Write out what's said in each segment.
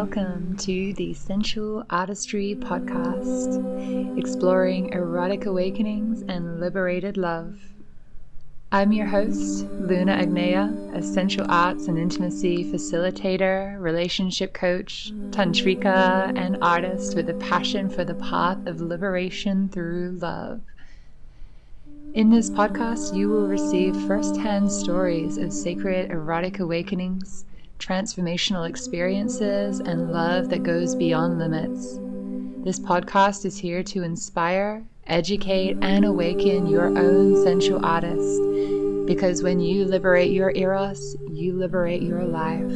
welcome to the Sensual Artistry Podcast, exploring erotic awakenings and liberated love. I'm your host, Luna Agneya, a sensual arts and intimacy facilitator, relationship coach, tantrika, and artist with a passion for the path of liberation through love. In this podcast, you will receive firsthand stories of sacred erotic awakenings transformational experiences, and love that goes beyond limits. This podcast is here to inspire, educate, and awaken your own sensual artist. Because when you liberate your eros, you liberate your life.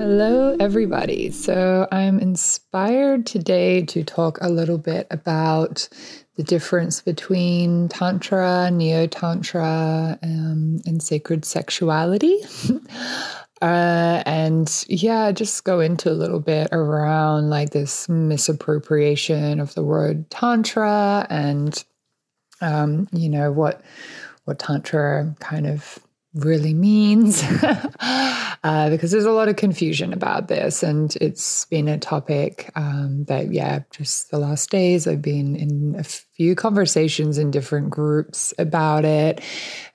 Hello, everybody. So, I'm inspired today to talk a little bit about the difference between Tantra, Neo Tantra, um, and sacred sexuality. uh, and yeah, just go into a little bit around like this misappropriation of the word Tantra and, um, you know, what what Tantra kind of really means uh, because there's a lot of confusion about this and it's been a topic um, that yeah just the last days i've been in a few conversations in different groups about it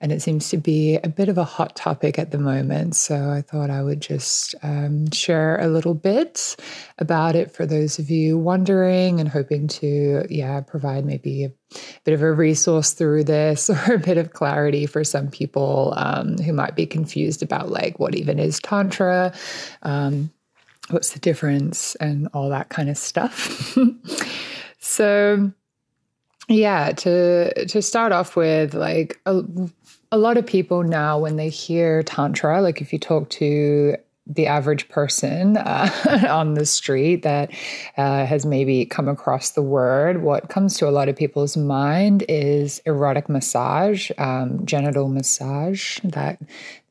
and it seems to be a bit of a hot topic at the moment. So i thought i would just um, share a little bit about it for those of you wondering and hoping to yeah provide maybe a bit of a resource through this or a bit of clarity for some people um, who might be confused about like what even is tantra um, what's the difference and all that kind of stuff. So yeah to to start off with like a, a lot of people now when they hear tantra like if you talk to the average person uh, on the street that uh, has maybe come across the word, what comes to a lot of people's mind is erotic massage, um, genital massage. That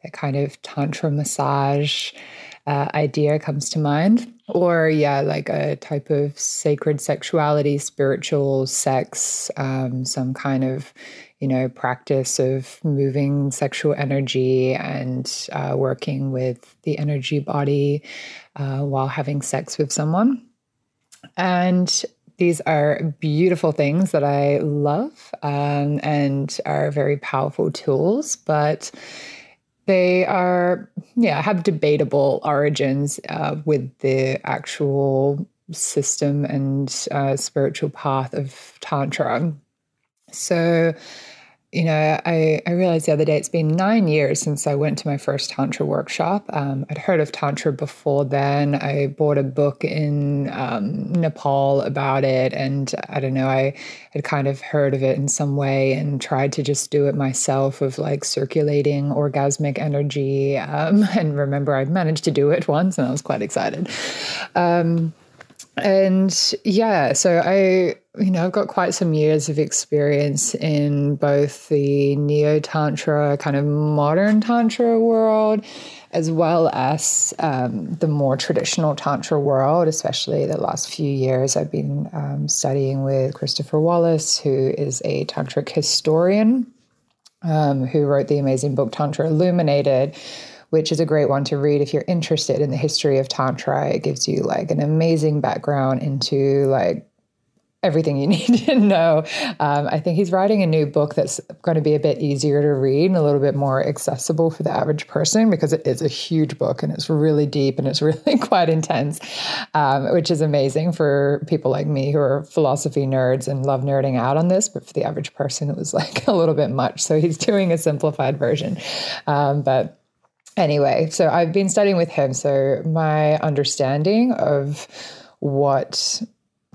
that kind of tantra massage uh, idea comes to mind, or yeah, like a type of sacred sexuality, spiritual sex, um, some kind of you know, practice of moving sexual energy and uh, working with the energy body uh, while having sex with someone. And these are beautiful things that I love um, and are very powerful tools, but they are, yeah, have debatable origins uh, with the actual system and uh, spiritual path of Tantra. So, you know, I, I realized the other day it's been nine years since I went to my first Tantra workshop. Um, I'd heard of Tantra before then. I bought a book in um, Nepal about it. And I don't know, I had kind of heard of it in some way and tried to just do it myself of like circulating orgasmic energy. Um, and remember, I managed to do it once and I was quite excited. Um, and yeah, so I, you know, I've got quite some years of experience in both the neo tantra, kind of modern tantra world, as well as um, the more traditional tantra world. Especially the last few years, I've been um, studying with Christopher Wallis, who is a tantric historian, um, who wrote the amazing book Tantra Illuminated which is a great one to read if you're interested in the history of Tantra. It gives you like an amazing background into like everything you need to know. Um, I think he's writing a new book that's going to be a bit easier to read and a little bit more accessible for the average person because it is a huge book and it's really deep and it's really quite intense, um, which is amazing for people like me who are philosophy nerds and love nerding out on this. But for the average person, it was like a little bit much. So he's doing a simplified version. Um, but anyway, so I've been studying with him. So my understanding of what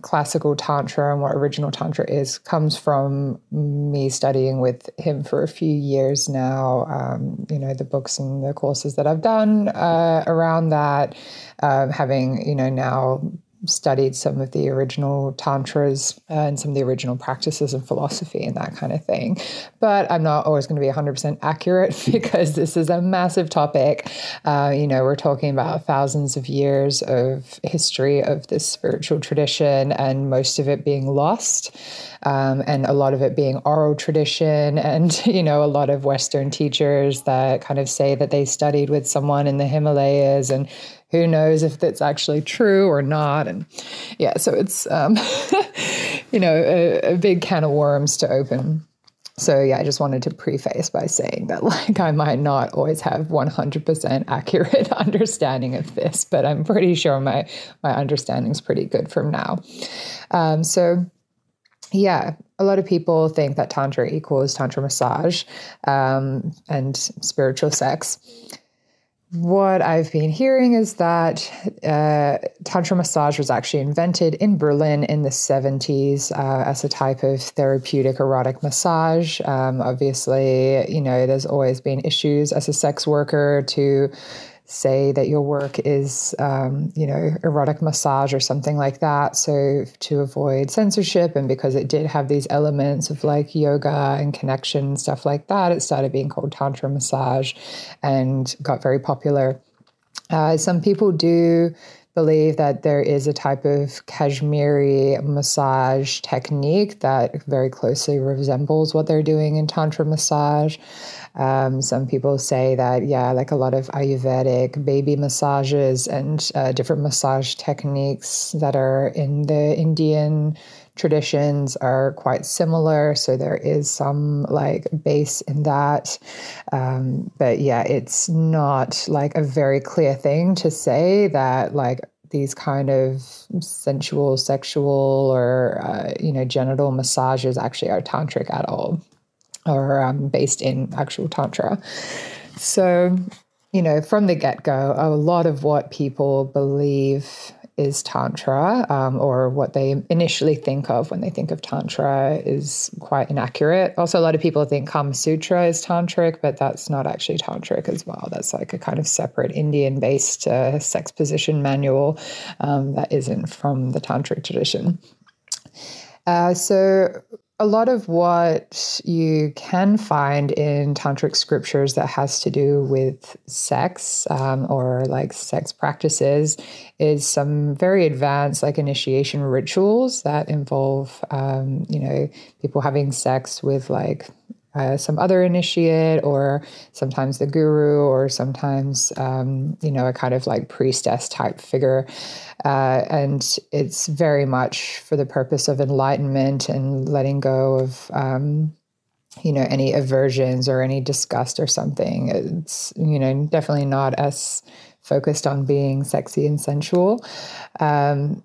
classical tantra and what original tantra is comes from me studying with him for a few years now um, you know the books and the courses that i've done uh, around that um, having you know now studied some of the original tantras and some of the original practices and philosophy and that kind of thing. But I'm not always going to be 100% accurate because this is a massive topic. Uh, you know, we're talking about thousands of years of history of this spiritual tradition and most of it being lost um, and a lot of it being oral tradition and, you know, a lot of Western teachers that kind of say that they studied with someone in the Himalayas and who knows if that's actually true or not? And yeah, so it's, um, you know, a, a big can of worms to open. So yeah, I just wanted to preface by saying that like I might not always have 100% accurate understanding of this, but I'm pretty sure my my understanding is pretty good from now. Um, so yeah, a lot of people think that tantra equals tantra massage um, and spiritual sex what I've been hearing is that uh, Tantra massage was actually invented in Berlin in the 70s uh, as a type of therapeutic erotic massage. Um, obviously, you know, there's always been issues as a sex worker to say that your work is, um, you know, erotic massage or something like that. So to avoid censorship and because it did have these elements of like yoga and connection stuff like that, it started being called tantra massage and got very popular. Uh, some people do believe that there is a type of Kashmiri massage technique that very closely resembles what they're doing in Tantra massage. Um, some people say that, yeah, like a lot of Ayurvedic baby massages and uh, different massage techniques that are in the Indian traditions are quite similar. So there is some like base in that. Um, but yeah, it's not like a very clear thing to say that like these kind of sensual, sexual, or uh, you know, genital massages actually are tantric at all or um, based in actual Tantra. So, you know, from the get go, a lot of what people believe is Tantra, um, or what they initially think of when they think of Tantra, is quite inaccurate. Also, a lot of people think Kama Sutra is Tantric, but that's not actually Tantric as well. That's like a kind of separate Indian based uh, sex position manual um, that isn't from the Tantric tradition. Uh, so, a lot of what you can find in tantric scriptures that has to do with sex um, or like sex practices is some very advanced like initiation rituals that involve um, you know people having sex with like uh, some other initiate, or sometimes the guru, or sometimes, um, you know, a kind of like priestess type figure. Uh, and it's very much for the purpose of enlightenment and letting go of, um, you know, any aversions or any disgust or something. It's, you know, definitely not as focused on being sexy and sensual. Um,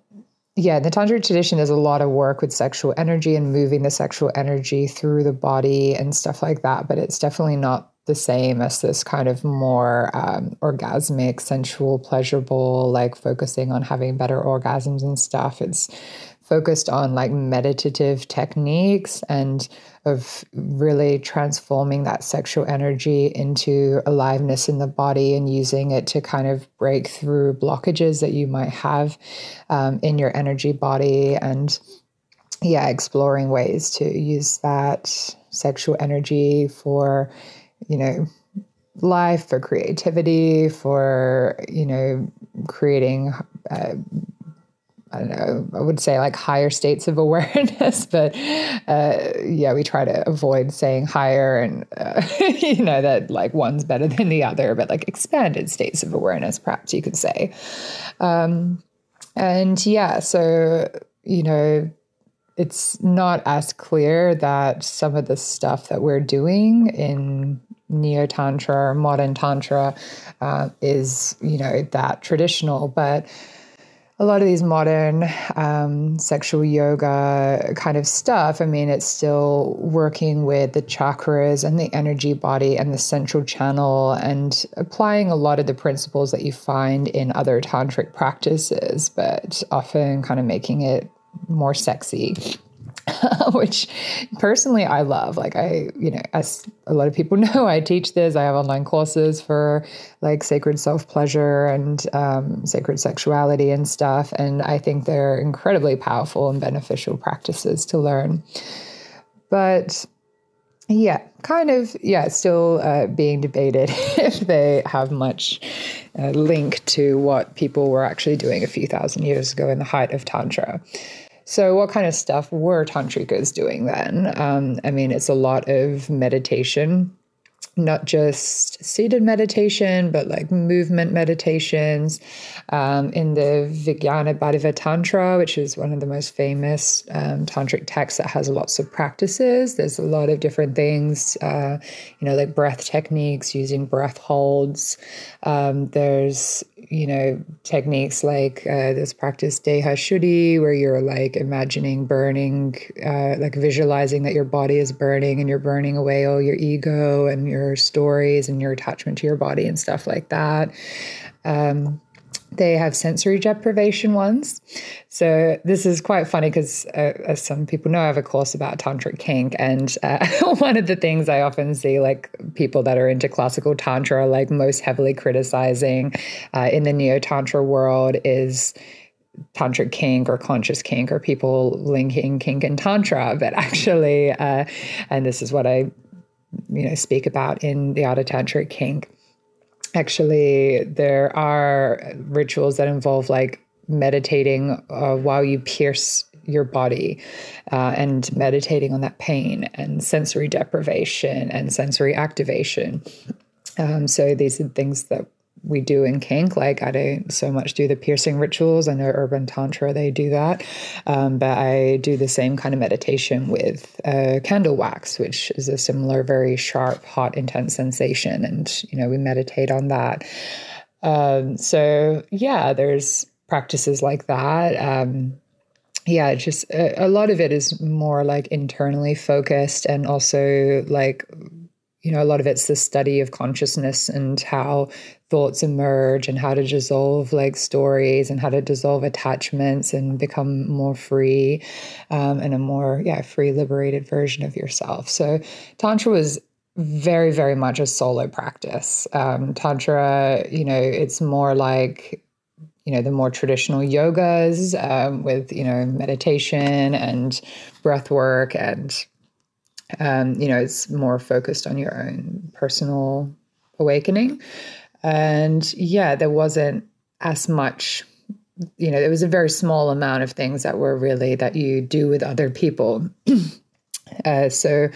yeah, the Tantric tradition is a lot of work with sexual energy and moving the sexual energy through the body and stuff like that. But it's definitely not the same as this kind of more um, orgasmic, sensual, pleasurable, like focusing on having better orgasms and stuff. It's focused on like meditative techniques and of really transforming that sexual energy into aliveness in the body and using it to kind of break through blockages that you might have um, in your energy body and yeah exploring ways to use that sexual energy for you know life for creativity for you know creating uh, I know, I would say like higher states of awareness, but uh, yeah, we try to avoid saying higher and, uh, you know, that like one's better than the other, but like expanded states of awareness, perhaps you could say. Um, and yeah, so, you know, it's not as clear that some of the stuff that we're doing in neo tantra or modern tantra uh, is, you know, that traditional, but a lot of these modern um, sexual yoga kind of stuff, I mean, it's still working with the chakras and the energy body and the central channel and applying a lot of the principles that you find in other tantric practices, but often kind of making it more sexy which personally I love. Like I, you know, as a lot of people know, I teach this. I have online courses for like sacred self pleasure and um, sacred sexuality and stuff, and I think they're incredibly powerful and beneficial practices to learn. But yeah, kind of, yeah, still uh, being debated if they have much uh, link to what people were actually doing a few thousand years ago in the height of Tantra. So, what kind of stuff were tantrikas doing then? Um, I mean, it's a lot of meditation. not just seated meditation, but like movement meditations. Um, in the Vijnana Bhairava Tantra, which is one of the most famous um, tantric texts that has lots of practices, there's a lot of different things, uh, you know, like breath techniques, using breath holds. Um, there's, you know, techniques like uh, this practice Deha Shuddhi, where you're like imagining burning, uh, like visualizing that your body is burning and you're burning away all your ego and your stories and your attachment to your body and stuff like that. Um, they have sensory deprivation ones. So this is quite funny because, uh, as some people know, I have a course about tantric kink, and uh, one of the things I often see, like people that are into classical tantra, are like most heavily criticizing uh, in the neo tantra world, is tantric kink or conscious kink or people linking kink and tantra but actually uh, and this is what i you know speak about in the Art of Tantric Kink. Actually, there are rituals that involve like meditating uh, while you pierce your body uh, and meditating on that pain and sensory deprivation and sensory activation. Um, so these are things that we do in kink. Like I don't so much do the piercing rituals. I know urban tantra they do that, um, but I do the same kind of meditation with uh, candle wax, which is a similar, very sharp, hot, intense sensation, and you know we meditate on that. Um, so yeah, there's practices like that. Um, yeah, just a, a lot of it is more like internally focused and also like you know, a lot of it's the study of consciousness and how thoughts emerge and how to dissolve like stories and how to dissolve attachments and become more free um, and a more, yeah, free, liberated version of yourself. So, Tantra was very, very much a solo practice. Um, Tantra, you know, it's more like, you know, the more traditional yogas um, with, you know, meditation and breath work and um, you know, it's more focused on your own personal awakening. And yeah, there wasn't as much, you know, there was a very small amount of things that were really that you do with other people. uh, so,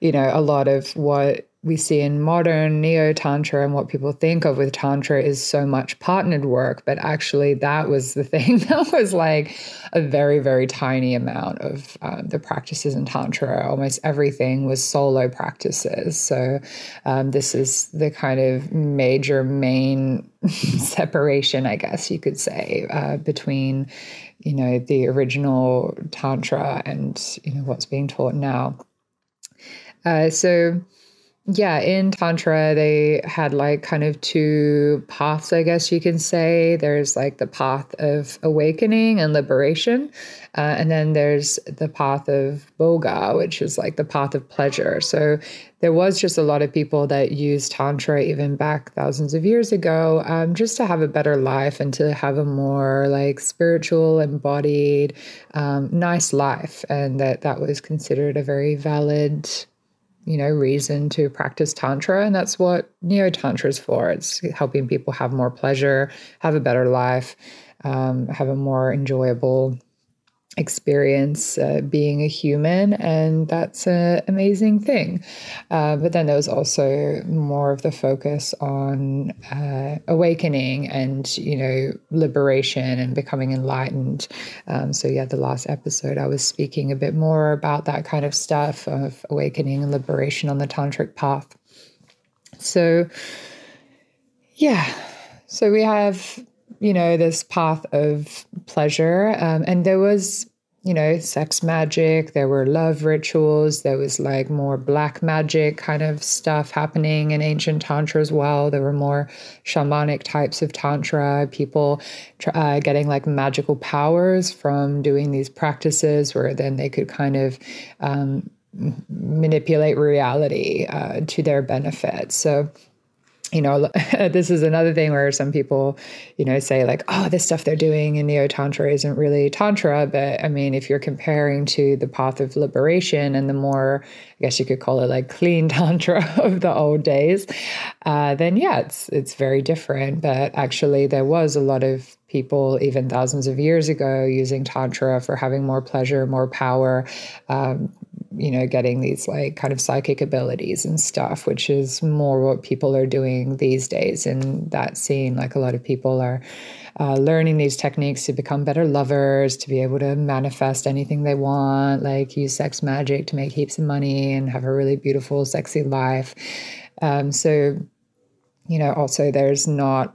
you know, a lot of what we see in modern neo tantra and what people think of with tantra is so much partnered work but actually that was the thing that was like a very very tiny amount of um, the practices in tantra. Almost everything was solo practices. So um, this is the kind of major main separation i guess you could say uh, between you know the original tantra and you know what's being taught now. Uh, so yeah, in Tantra, they had like kind of two paths, I guess you can say. There's like the path of awakening and liberation. Uh, and then there's the path of Bhoga, which is like the path of pleasure. So there was just a lot of people that used Tantra even back thousands of years ago um, just to have a better life and to have a more like spiritual, embodied, um, nice life. And that that was considered a very valid you know, reason to practice Tantra. And that's what Neo Tantra is for. It's helping people have more pleasure, have a better life, um, have a more enjoyable experience uh, being a human, and that's an amazing thing. Uh, but then there was also more of the focus on uh, awakening and you know liberation and becoming enlightened. Um, so yeah, the last episode I was speaking a bit more about that kind of stuff of awakening and liberation on the tantric path. So yeah, so we have you know, this path of pleasure. Um, and there was, you know, sex magic, there were love rituals, there was like more black magic kind of stuff happening in ancient Tantra as well. There were more shamanic types of Tantra, people uh, getting like magical powers from doing these practices where then they could kind of, um, manipulate reality uh, to their benefit. So you know, this is another thing where some people, you know, say like, oh, this stuff they're doing in Neo Tantra isn't really Tantra. But I mean, if you're comparing to the path of liberation and the more, I guess you could call it like clean Tantra of the old days, uh, then yeah, it's it's very different. But actually, there was a lot of people even thousands of years ago using tantra for having more pleasure more power um, you know, getting these like kind of psychic abilities and stuff, which is more what people are doing these days in that scene. Like a lot of people are uh, learning these techniques to become better lovers, to be able to manifest anything they want, like use sex magic to make heaps of money and have a really beautiful, sexy life. Um, so, you know, also there's not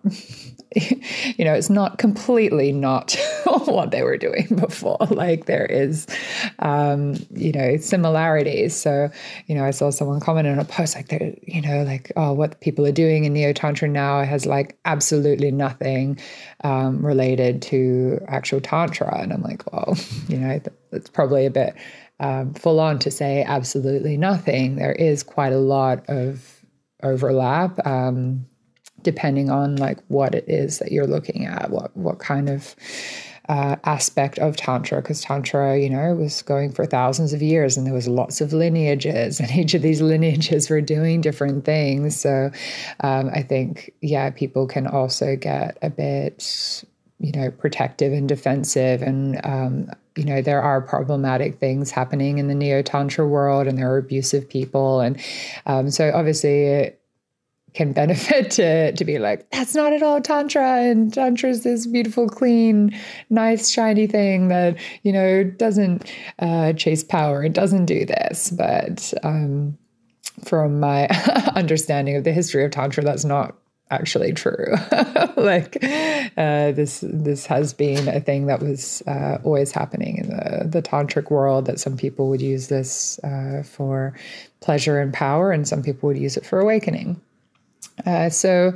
you know, it's not completely not what they were doing before. Like there is, um, you know, similarities. So, you know, I saw someone comment on a post like, you know, like, oh, what people are doing in Neo Tantra now has like absolutely nothing um, related to actual Tantra. And I'm like, well, you know, it's probably a bit um, full on to say absolutely nothing. There is quite a lot of overlap. Um, depending on like what it is that you're looking at, what what kind of uh, aspect of tantra because tantra you know was going for thousands of years and there was lots of lineages and each of these lineages were doing different things. So um, i think yeah people can also get a bit you know protective and defensive and um, you know there are problematic things happening in the neo tantra world and there are abusive people and um, so obviously can benefit to to be like that's not at all tantra and tantra is this beautiful clean nice shiny thing that you know doesn't uh, chase power. It doesn't do this. But um, from my understanding of the history of tantra that's not actually true. Like uh, this this has been a thing that was uh, always happening in the the tantric world that some people would use this uh, for pleasure and power and some people would use it for awakening uh, so,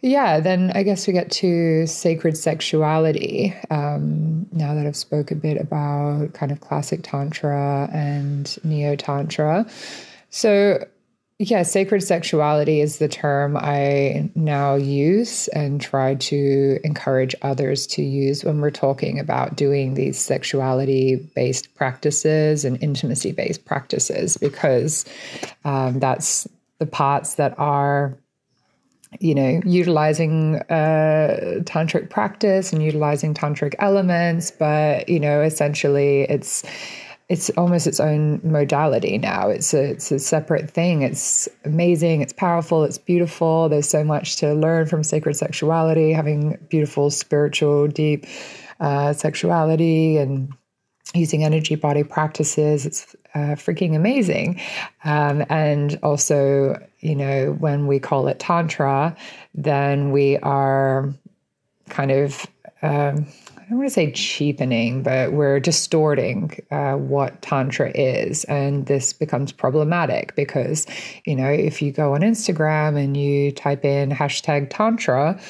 yeah, then I guess we get to sacred sexuality. Um, now that I've spoke a bit about kind of classic tantra and neo tantra, so yeah, sacred sexuality is the term I now use and try to encourage others to use when we're talking about doing these sexuality based practices and intimacy based practices, because um, that's the parts that are you know, utilizing uh, tantric practice and utilizing tantric elements, but you know, essentially, it's it's almost its own modality now. It's a it's a separate thing. It's amazing. It's powerful. It's beautiful. There's so much to learn from sacred sexuality, having beautiful, spiritual, deep uh, sexuality, and using energy body practices. It's uh, freaking amazing. Um, and also, you know, when we call it Tantra, then we are kind of, um, I don't want to say cheapening, but we're distorting uh, what Tantra is. And this becomes problematic because, you know, if you go on Instagram and you type in hashtag Tantra,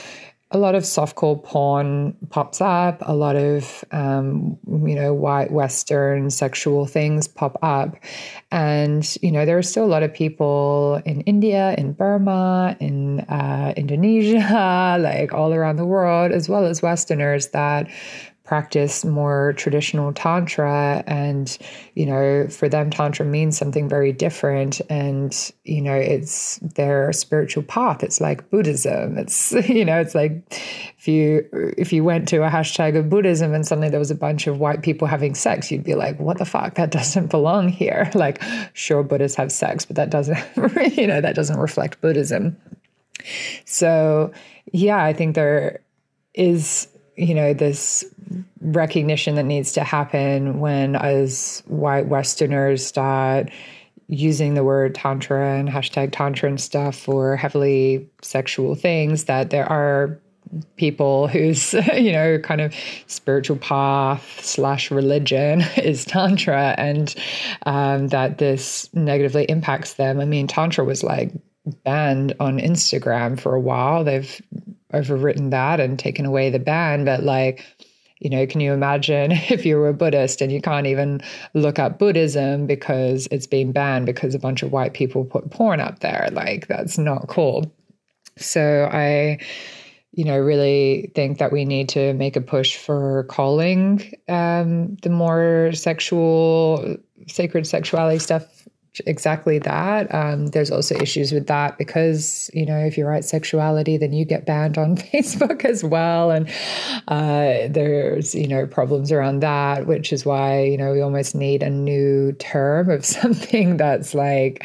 a lot of softcore porn pops up, a lot of, um, you know, white Western sexual things pop up. And, you know, there are still a lot of people in India, in Burma, in uh, Indonesia, like all around the world, as well as Westerners that practice more traditional tantra and you know for them tantra means something very different and you know it's their spiritual path. It's like buddhism. It's you know it's like if you if you went to a hashtag of buddhism and suddenly there was a bunch of white people having sex you'd be like what the fuck? That doesn't belong here. Like sure buddhists have sex but that doesn't you know that doesn't reflect buddhism. So yeah i think there is you know this recognition that needs to happen when as white westerners start using the word tantra and hashtag tantra and stuff for heavily sexual things that there are people whose you know kind of spiritual path slash religion is tantra and um, that this negatively impacts them. I mean tantra was like banned on instagram for a while. They've overwritten that and taken away the ban. But like, you know, can you imagine if you were a Buddhist and you can't even look up Buddhism because it's being banned because a bunch of white people put porn up there? Like, that's not cool. So I, you know, really think that we need to make a push for calling um, the more sexual, sacred sexuality stuff exactly that. Um, there's also issues with that because, you know, if you write sexuality, then you get banned on Facebook as well. And uh, there's, you know, problems around that, which is why, you know, we almost need a new term of something that's like,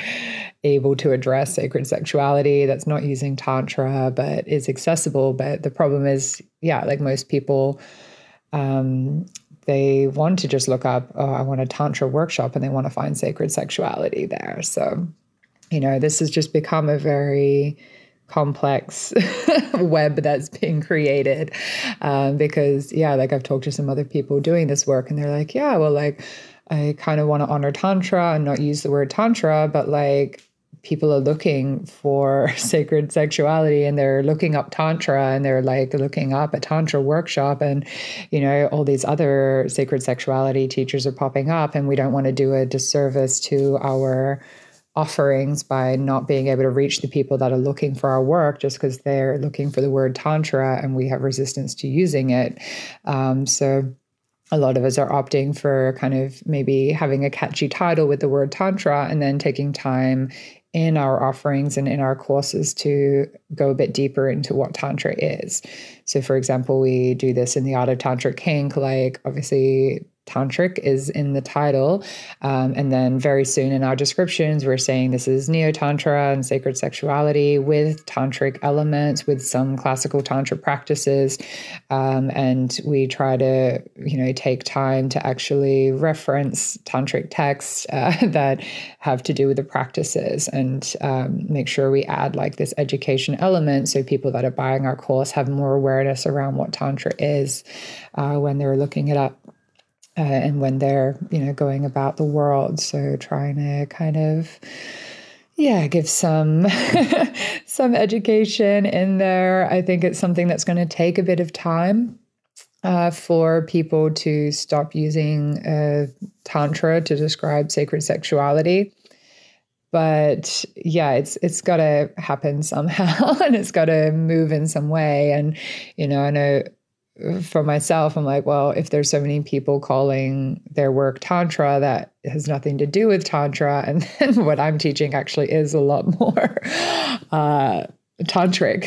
able to address sacred sexuality that's not using tantra but is accessible but the problem is yeah like most people um, they want to just look up, oh, I want a Tantra workshop and they want to find sacred sexuality there. So, you know, this has just become a very complex web that's being created. Um, because, yeah, like I've talked to some other people doing this work and they're like, yeah, well, like, I kind of want to honor Tantra and not use the word Tantra, but like, people are looking for sacred sexuality and they're looking up tantra and they're like looking up a tantra workshop and you know all these other sacred sexuality teachers are popping up and we don't want to do a disservice to our offerings by not being able to reach the people that are looking for our work just because they're looking for the word tantra and we have resistance to using it. Um, so a lot of us are opting for kind of maybe having a catchy title with the word tantra and then taking time in our offerings and in our courses to go a bit deeper into what Tantra is. So, for example, we do this in the Art of Tantric Kink, like obviously tantric is in the title. Um, and then very soon in our descriptions, we're saying this is neo tantra and sacred sexuality with tantric elements, with some classical tantra practices. Um, and we try to, you know, take time to actually reference tantric texts uh, that have to do with the practices and um, make sure we add like this education element so people that are buying our course have more awareness around what tantra is uh, when they're looking it up uh, and when they're you know going about the world. So trying to kind of yeah give some some education in there. I think it's something that's going to take a bit of time uh, for people to stop using uh, tantra to describe sacred sexuality. But yeah it's it's got to happen somehow and it's got to move in some way. And you know i know for myself, I'm like, well, if there's so many people calling their work Tantra that has nothing to do with Tantra, and then what I'm teaching actually is a lot more uh, tantric,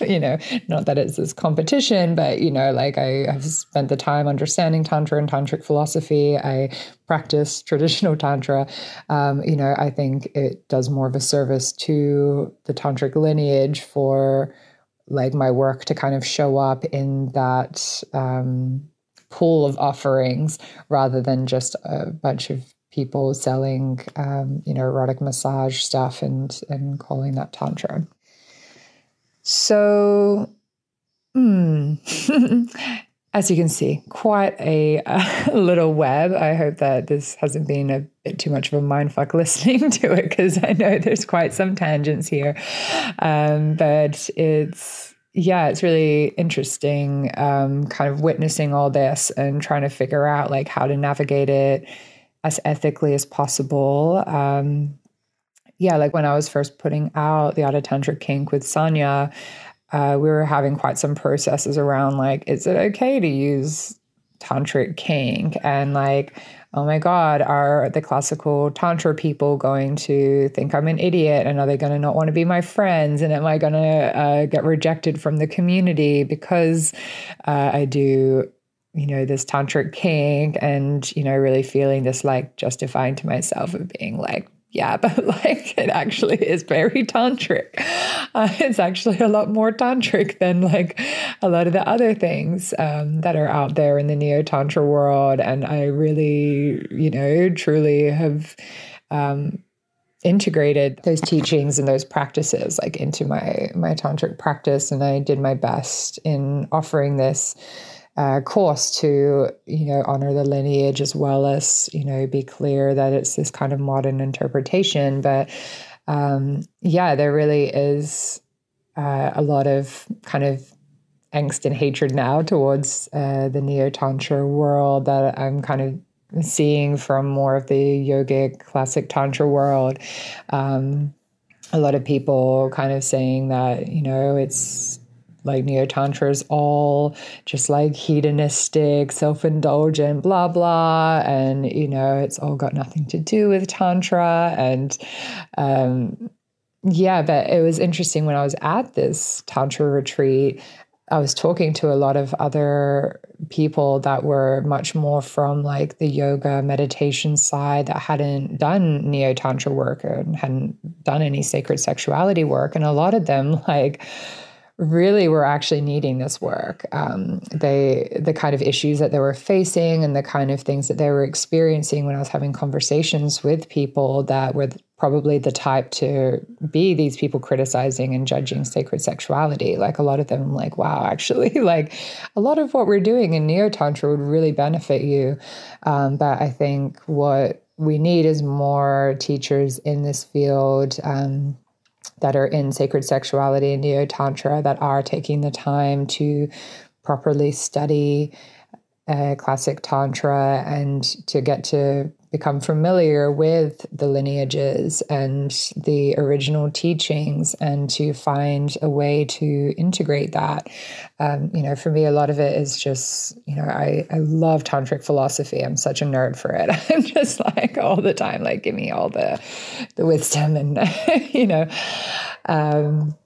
you know, not that it's this competition, but, you know, like I have spent the time understanding Tantra and Tantric philosophy. I practice traditional Tantra. Um, you know, I think it does more of a service to the Tantric lineage for like my work to kind of show up in that um, pool of offerings rather than just a bunch of people selling um, you know erotic massage stuff and and calling that tantra. So hmm as you can see, quite a, a, little web. I hope that this hasn't been a bit too much of a mindfuck listening to it because I know there's quite some tangents here. Um, but it's, yeah, it's really interesting um, kind of witnessing all this and trying to figure out like how to navigate it as ethically as possible. Um, yeah, like when I was first putting out the Art of Tantric Kink with Sanya, uh, we were having quite some processes around like, is it okay to use tantric kink? And like, oh my God, are the classical tantra people going to think I'm an idiot? And are they going to not want to be my friends? And am I going to uh, get rejected from the community because uh, I do you know this tantric kink and you know really feeling this like justifying to myself of being like yeah, but like it actually is very tantric. Uh, it's actually a lot more tantric than like a lot of the other things um, that are out there in the neo tantra world. And I really, you know, truly have um, integrated those teachings and those practices like into my my tantric practice. And I did my best in offering this uh, course to you know honor the lineage as well as you know be clear that it's this kind of modern interpretation. But um, yeah there really is uh, a lot of kind of angst and hatred now towards uh, the neo tantra world that i'm kind of seeing from more of the yogic classic tantra world. Um, a lot of people kind of saying that you know it's like neo tantra is all just like hedonistic self-indulgent blah blah. And you know it's all got nothing to do with tantra. And um yeah but it was interesting when i was at this tantra retreat I was talking to a lot of other people that were much more from like the yoga meditation side that hadn't done neo tantra work and hadn't done any sacred sexuality work. And a lot of them like really were actually needing this work. Um, they the kind of issues that they were facing and the kind of things that they were experiencing when I was having conversations with people that were probably the type to be these people criticizing and judging sacred sexuality. Like a lot of them, like, wow, actually, like a lot of what we're doing in neo tantra would really benefit you. Um, but I think what we need is more teachers in this field. Um, that are in sacred sexuality and neo tantra that are taking the time to properly study uh, classic tantra and to get to become familiar with the lineages and the original teachings and to find a way to integrate that. Um, you know, for me, a lot of it is just, you know, I, I love tantric philosophy. I'm such a nerd for it. I'm just like all the time, like, give me all the, the wisdom and, you know, um,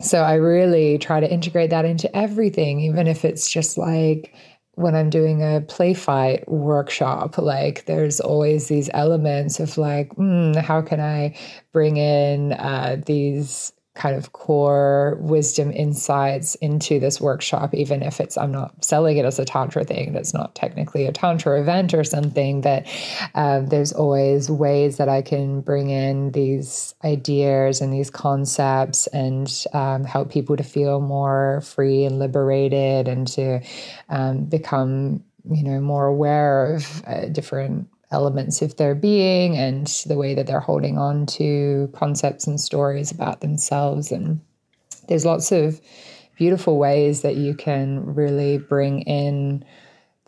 so I really try to integrate that into everything, even if it's just like, when I'm doing a play fight workshop, like there's always these elements of like, mm, how can I bring in uh, these kind of core wisdom insights into this workshop, even if it's I'm not selling it as a tantra thing. That's not technically a tantra event or something, but uh, there's always ways that I can bring in these ideas and these concepts and um, help people to feel more free and liberated and to um, become you know more aware of uh, different elements of their being and the way that they're holding on to concepts and stories about themselves. And there's lots of beautiful ways that you can really bring in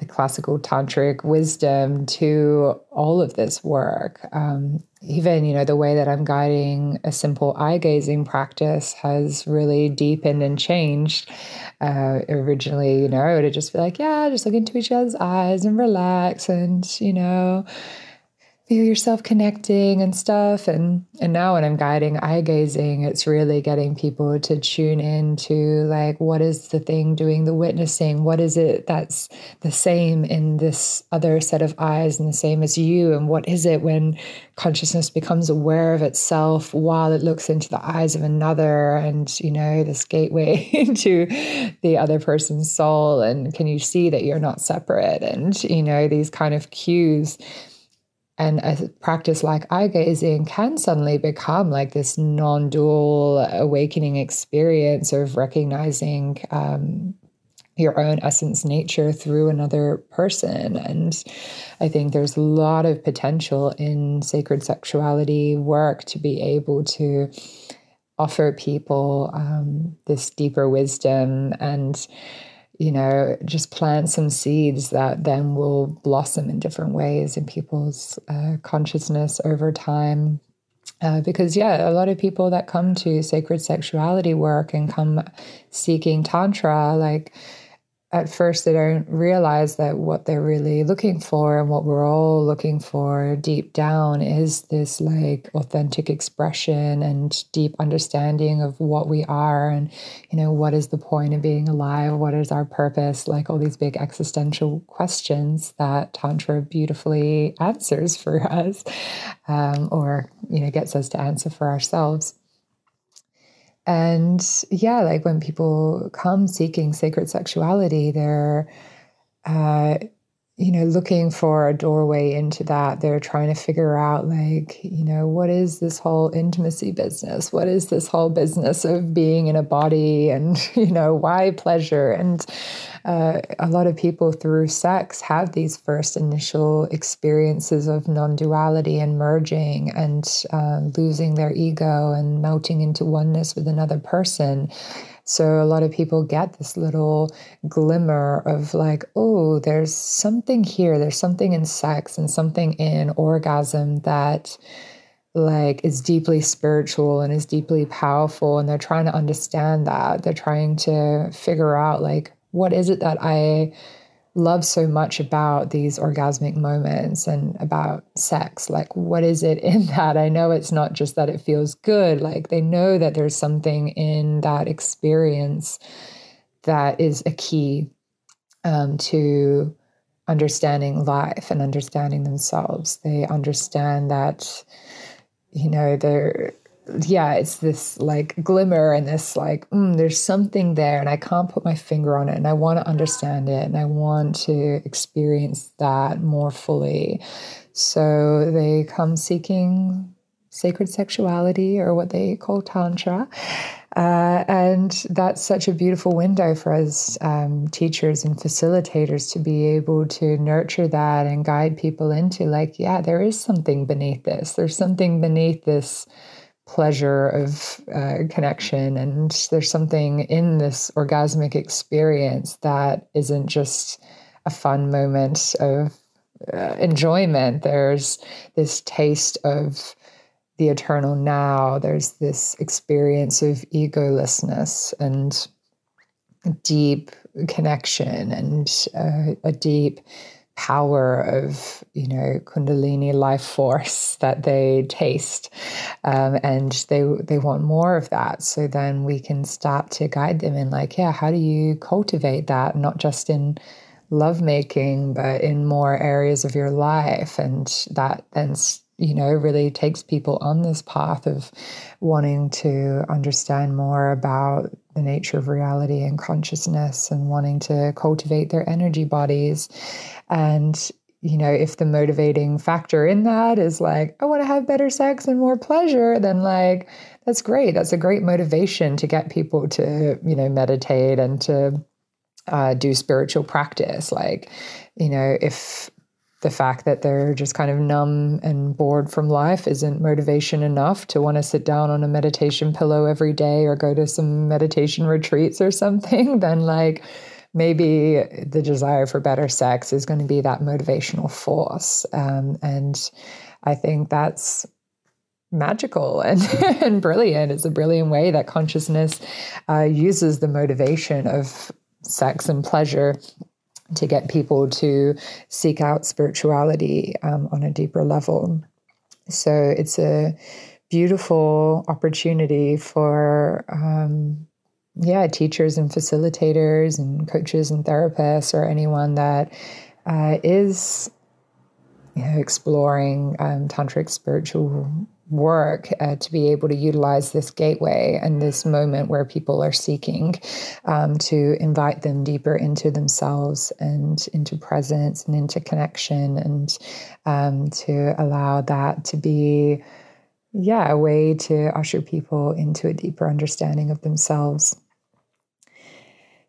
the classical tantric wisdom to all of this work. Um, even, you know, the way that I'm guiding a simple eye gazing practice has really deepened and changed. Uh, originally, you know, I would just be like, yeah, just look into each other's eyes and relax and, you know, feel yourself connecting and stuff. And and now when i'm guiding eye gazing it's really getting people to tune in to like what is the thing doing the witnessing? What is it that's the same in this other set of eyes and the same as you? And what is it when consciousness becomes aware of itself while it looks into the eyes of another and you know this gateway into the other person's soul? And can you see that you're not separate? And you know these kind of cues and a practice like eye gazing can suddenly become like this non dual awakening experience of recognizing um, your own essence nature through another person. And I think there's a lot of potential in sacred sexuality work to be able to offer people um, this deeper wisdom and you know, just plant some seeds that then will blossom in different ways in people's uh, consciousness over time. Uh, because, yeah, a lot of people that come to sacred sexuality work and come seeking Tantra, like, at first they don't realize that what they're really looking for and what we're all looking for deep down is this like authentic expression and deep understanding of what we are and you know what is the point of being alive? What is our purpose? Like all these big existential questions that tantra beautifully answers for us um, or you know gets us to answer for ourselves and yeah, like when people come seeking sacred sexuality, they're, uh, you know, looking for a doorway into that. They're trying to figure out, like, you know, what is this whole intimacy business? What is this whole business of being in a body? And, you know, why pleasure? And uh, a lot of people through sex have these first initial experiences of non duality and merging and uh, losing their ego and melting into oneness with another person. So a lot of people get this little glimmer of like, oh, there's something here. There's something in sex and something in orgasm that like is deeply spiritual and is deeply powerful and they're trying to understand that they're trying to figure out like what is it that i love so much about these orgasmic moments and about sex? Like what is it in that? I know it's not just that it feels good. Like they know that there's something in that experience that is a key um, to understanding life and understanding themselves. They understand that you know, there, yeah, it's this like glimmer and this like, mm, there's something there and I can't put my finger on it and I want to understand it and I want to experience that more fully. So they come seeking sacred sexuality or what they call Tantra. Uh, and that's such a beautiful window for us um, teachers and facilitators to be able to nurture that and guide people into like, yeah, there is something beneath this. There's something beneath this pleasure of uh, connection. And there's something in this orgasmic experience that isn't just a fun moment of uh, enjoyment. There's this taste of the eternal now, there's this experience of egolessness and deep connection and uh, a deep power of you know kundalini life force that they taste um, and they they want more of that. So then we can start to guide them in like yeah how do you cultivate that not just in lovemaking but in more areas of your life? And that then you know, really takes people on this path of wanting to understand more about the nature of reality and consciousness and wanting to cultivate their energy bodies. And, you know, if the motivating factor in that is like, I want to have better sex and more pleasure, then like, that's great. That's a great motivation to get people to, you know, meditate and to uh, do spiritual practice. Like, you know, if the fact that they're just kind of numb and bored from life isn't motivation enough to want to sit down on a meditation pillow every day or go to some meditation retreats or something, then like maybe the desire for better sex is going to be that motivational force. Um, and I think that's magical and, and brilliant. It's a brilliant way that consciousness uh, uses the motivation of sex and pleasure to get people to seek out spirituality um, on a deeper level. So it's a beautiful opportunity for, um, yeah, teachers and facilitators and coaches and therapists or anyone that uh, is you know, exploring um, tantric spiritual work uh, to be able to utilize this gateway and this moment where people are seeking um, to invite them deeper into themselves and into presence and into connection and um, to allow that to be yeah a way to usher people into a deeper understanding of themselves.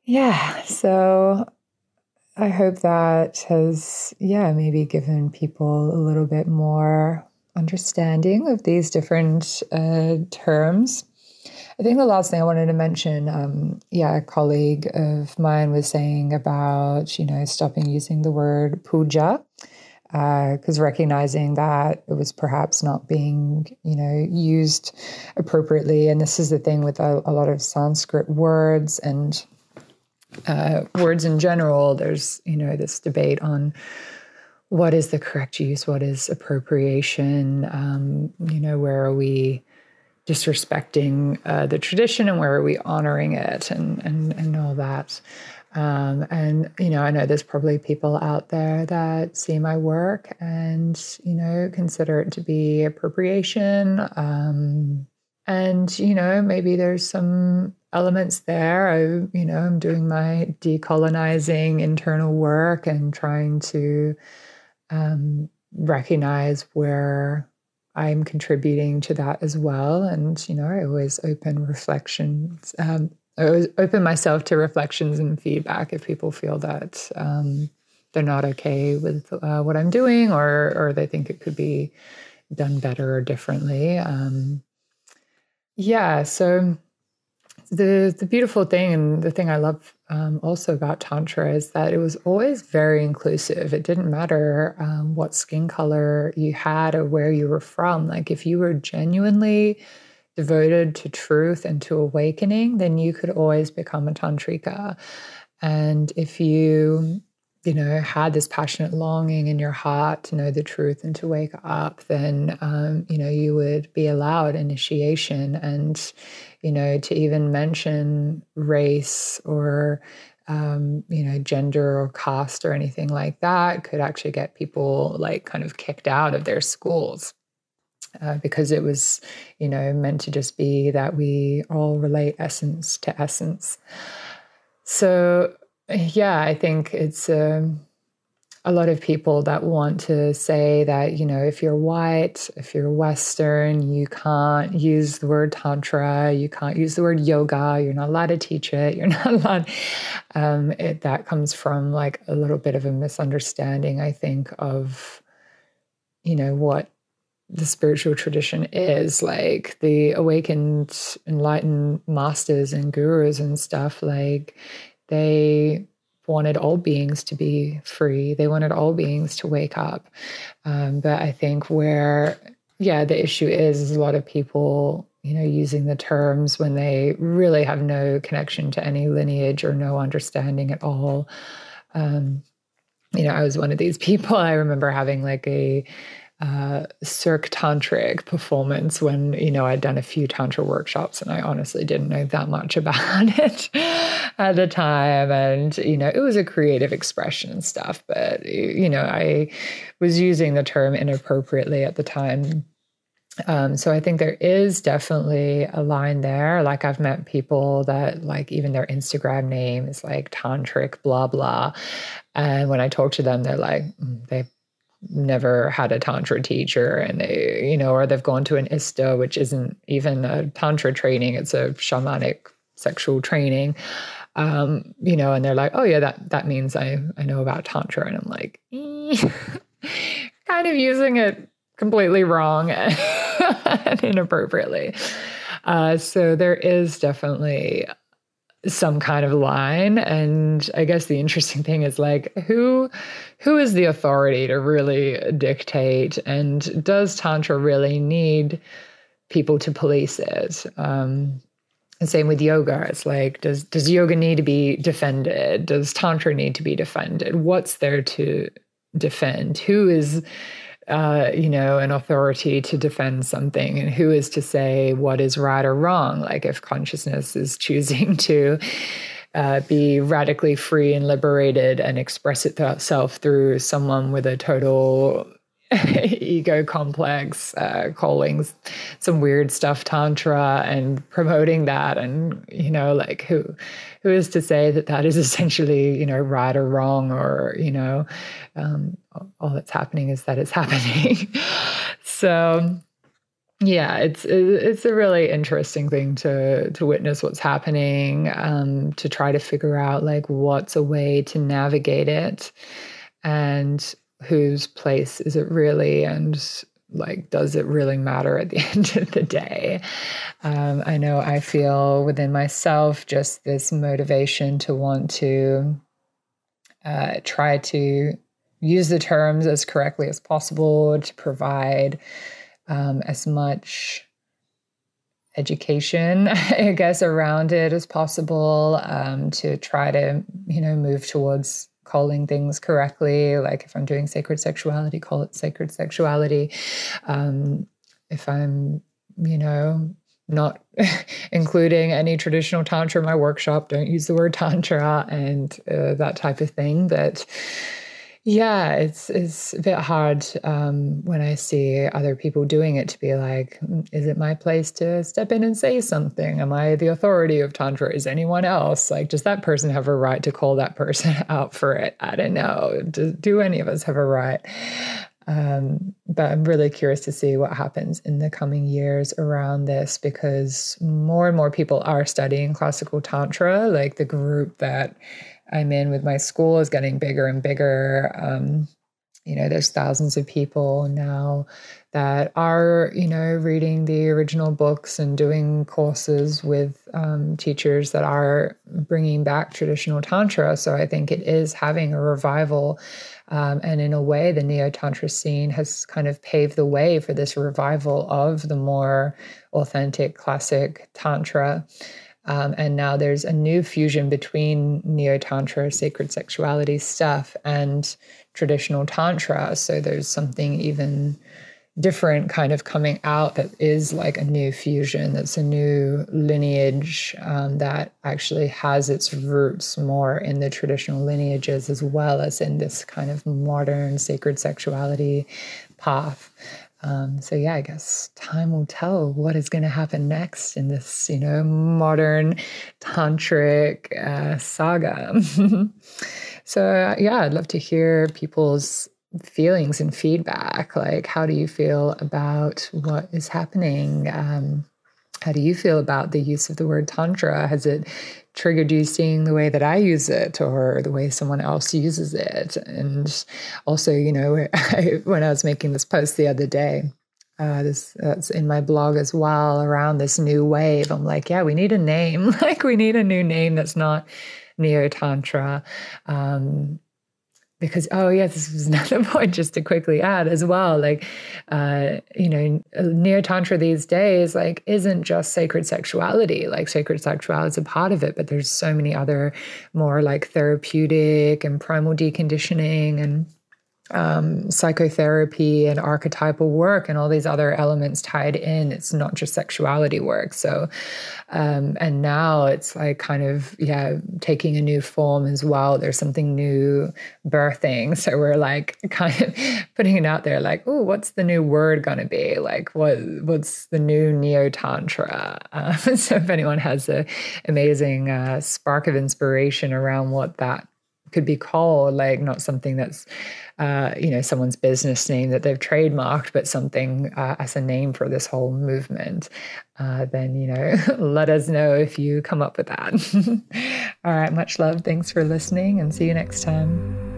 Yeah so I hope that has, yeah, maybe given people a little bit more understanding of these different uh, terms. I think the last thing I wanted to mention, um, yeah, a colleague of mine was saying about, you know, stopping using the word puja, because uh, recognizing that it was perhaps not being, you know, used appropriately. And this is the thing with a, a lot of Sanskrit words and uh, words in general. There's, you know, this debate on what is the correct use, what is appropriation, um, you know, where are we disrespecting uh, the tradition and where are we honoring it and, and, and all that. Um, and, you know, I know there's probably people out there that see my work and, you know, consider it to be appropriation. Um, and, you know, maybe there's some elements there. I, you know, I'm doing my decolonizing internal work and trying to um, recognize where I'm contributing to that as well. And, you know, I always open reflections. Um, I always open myself to reflections and feedback if people feel that um, they're not okay with uh, what I'm doing or, or they think it could be done better or differently. Um, yeah. So the the beautiful thing and the thing I love um, also about tantra is that it was always very inclusive. It didn't matter um, what skin color you had or where you were from. Like if you were genuinely devoted to truth and to awakening, then you could always become a tantrika. And if you you know, had this passionate longing in your heart to know the truth and to wake up, then, um, you know, you would be allowed initiation and, you know, to even mention race or, um, you know, gender or caste or anything like that could actually get people like kind of kicked out of their schools. Uh, because it was, you know, meant to just be that we all relate essence to essence. So yeah, I think it's um, a lot of people that want to say that, you know, if you're white, if you're Western, you can't use the word Tantra, you can't use the word yoga, you're not allowed to teach it, you're not allowed. Um, it, that comes from like a little bit of a misunderstanding, I think, of, you know, what the spiritual tradition is like the awakened enlightened masters and gurus and stuff like they wanted all beings to be free. They wanted all beings to wake up. Um, but I think where, yeah, the issue is, is a lot of people, you know, using the terms when they really have no connection to any lineage or no understanding at all. Um, you know, I was one of these people. I remember having like a uh, Cirque Tantric performance when, you know, I'd done a few Tantra workshops and I honestly didn't know that much about it at the time. And, you know, it was a creative expression and stuff, but, you know, I was using the term inappropriately at the time. Um, so I think there is definitely a line there. Like I've met people that like even their Instagram name is like tantric blah blah, and when I talk to them, they're like mm, they never had a tantra teacher and they you know or they've gone to an ISTA which isn't even a tantra training it's a shamanic sexual training. Um you know and they're like oh yeah that that means i i know about tantra. And i'm like kind of using it completely wrong and inappropriately. Uh so there is definitely some kind of line. And i guess the interesting thing is like who who is the authority to really dictate? And does tantra really need people to police it? Um and same with yoga. It's like does does yoga need to be defended? Does tantra need to be defended? What's there to defend? Who is uh, you know, an authority to defend something, and who is to say what is right or wrong? Like if consciousness is choosing to uh, be radically free and liberated and express itself through someone with a total ego complex, uh, calling some weird stuff tantra and promoting that, and you know, like who who is to say that that is essentially you know right or wrong, or you know, um, all that's happening is that it's happening. so yeah it's it's a really interesting thing to to witness what's happening um, to try to figure out like what's a way to navigate it and whose place is it really and like does it really matter at the end of the day um, i know i feel within myself just this motivation to want to uh, try to use the terms as correctly as possible to provide um, as much education i guess around it as possible um, to try to you know move towards calling things correctly. Like if I'm doing sacred sexuality, call it sacred sexuality. Um, if I'm, you know, not including any traditional tantra in my workshop, don't use the word tantra and uh, that type of thing. But yeah, it's it's a bit hard um, when I see other people doing it to be like, mm, is it my place to step in and say something? Am I the authority of tantra? Is anyone else like? Does that person have a right to call that person out for it? I don't know. Do, do any of us have a right? Um, but I'm really curious to see what happens in the coming years around this because more and more people are studying classical tantra. Like the group that I'm in with my school is getting bigger and bigger. Um, you know, there's thousands of people now that are, you know, reading the original books and doing courses with um, teachers that are bringing back traditional Tantra. So I think it is having a revival. Um, and in a way, the Neo Tantra scene has kind of paved the way for this revival of the more authentic classic Tantra. Um, and now there's a new fusion between Neo Tantra, sacred sexuality stuff, and traditional Tantra. So there's something even different kind of coming out that is like a new fusion, that's a new lineage um, that actually has its roots more in the traditional lineages as well as in this kind of modern sacred sexuality path. Um, so yeah, I guess time will tell what is going to happen next in this, you know, modern tantric uh, saga. so yeah, I'd love to hear people's feelings and feedback. Like, how do you feel about what is happening? Um, how do you feel about the use of the word tantra? Has it triggered you seeing the way that I use it or the way someone else uses it? And also, you know, I, when I was making this post the other day, uh, this that's in my blog as well around this new wave. I'm like, yeah, we need a name. like, we need a new name that's not neo tantra. Um, because oh yeah this was another point just to quickly add as well like uh you know neo tantra these days like isn't just sacred sexuality like sacred sexuality is a part of it but there's so many other more like therapeutic and primal deconditioning and um, psychotherapy and archetypal work and all these other elements tied in. It's not just sexuality work. So, um, and now it's like kind of, yeah, taking a new form as well. There's something new birthing. So we're like kind of putting it out there like, oh, what's the new word going to be? Like, what what's the new neo tantra? Uh, so if anyone has an amazing uh, spark of inspiration around what that could be called like not something that's uh, you know someone's business name that they've trademarked but something uh, as a name for this whole movement uh, then you know let us know if you come up with that. All right much love. Thanks for listening and see you next time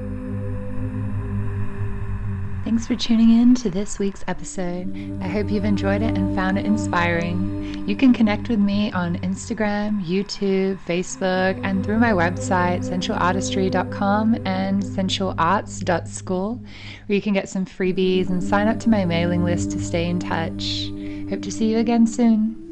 Thanks for tuning in to this week's episode. I hope you've enjoyed it and found it inspiring. You can connect with me on Instagram, YouTube, Facebook, and through my website, sensualartistry.com and sensualarts.school, where you can get some freebies and sign up to my mailing list to stay in touch. Hope to see you again soon.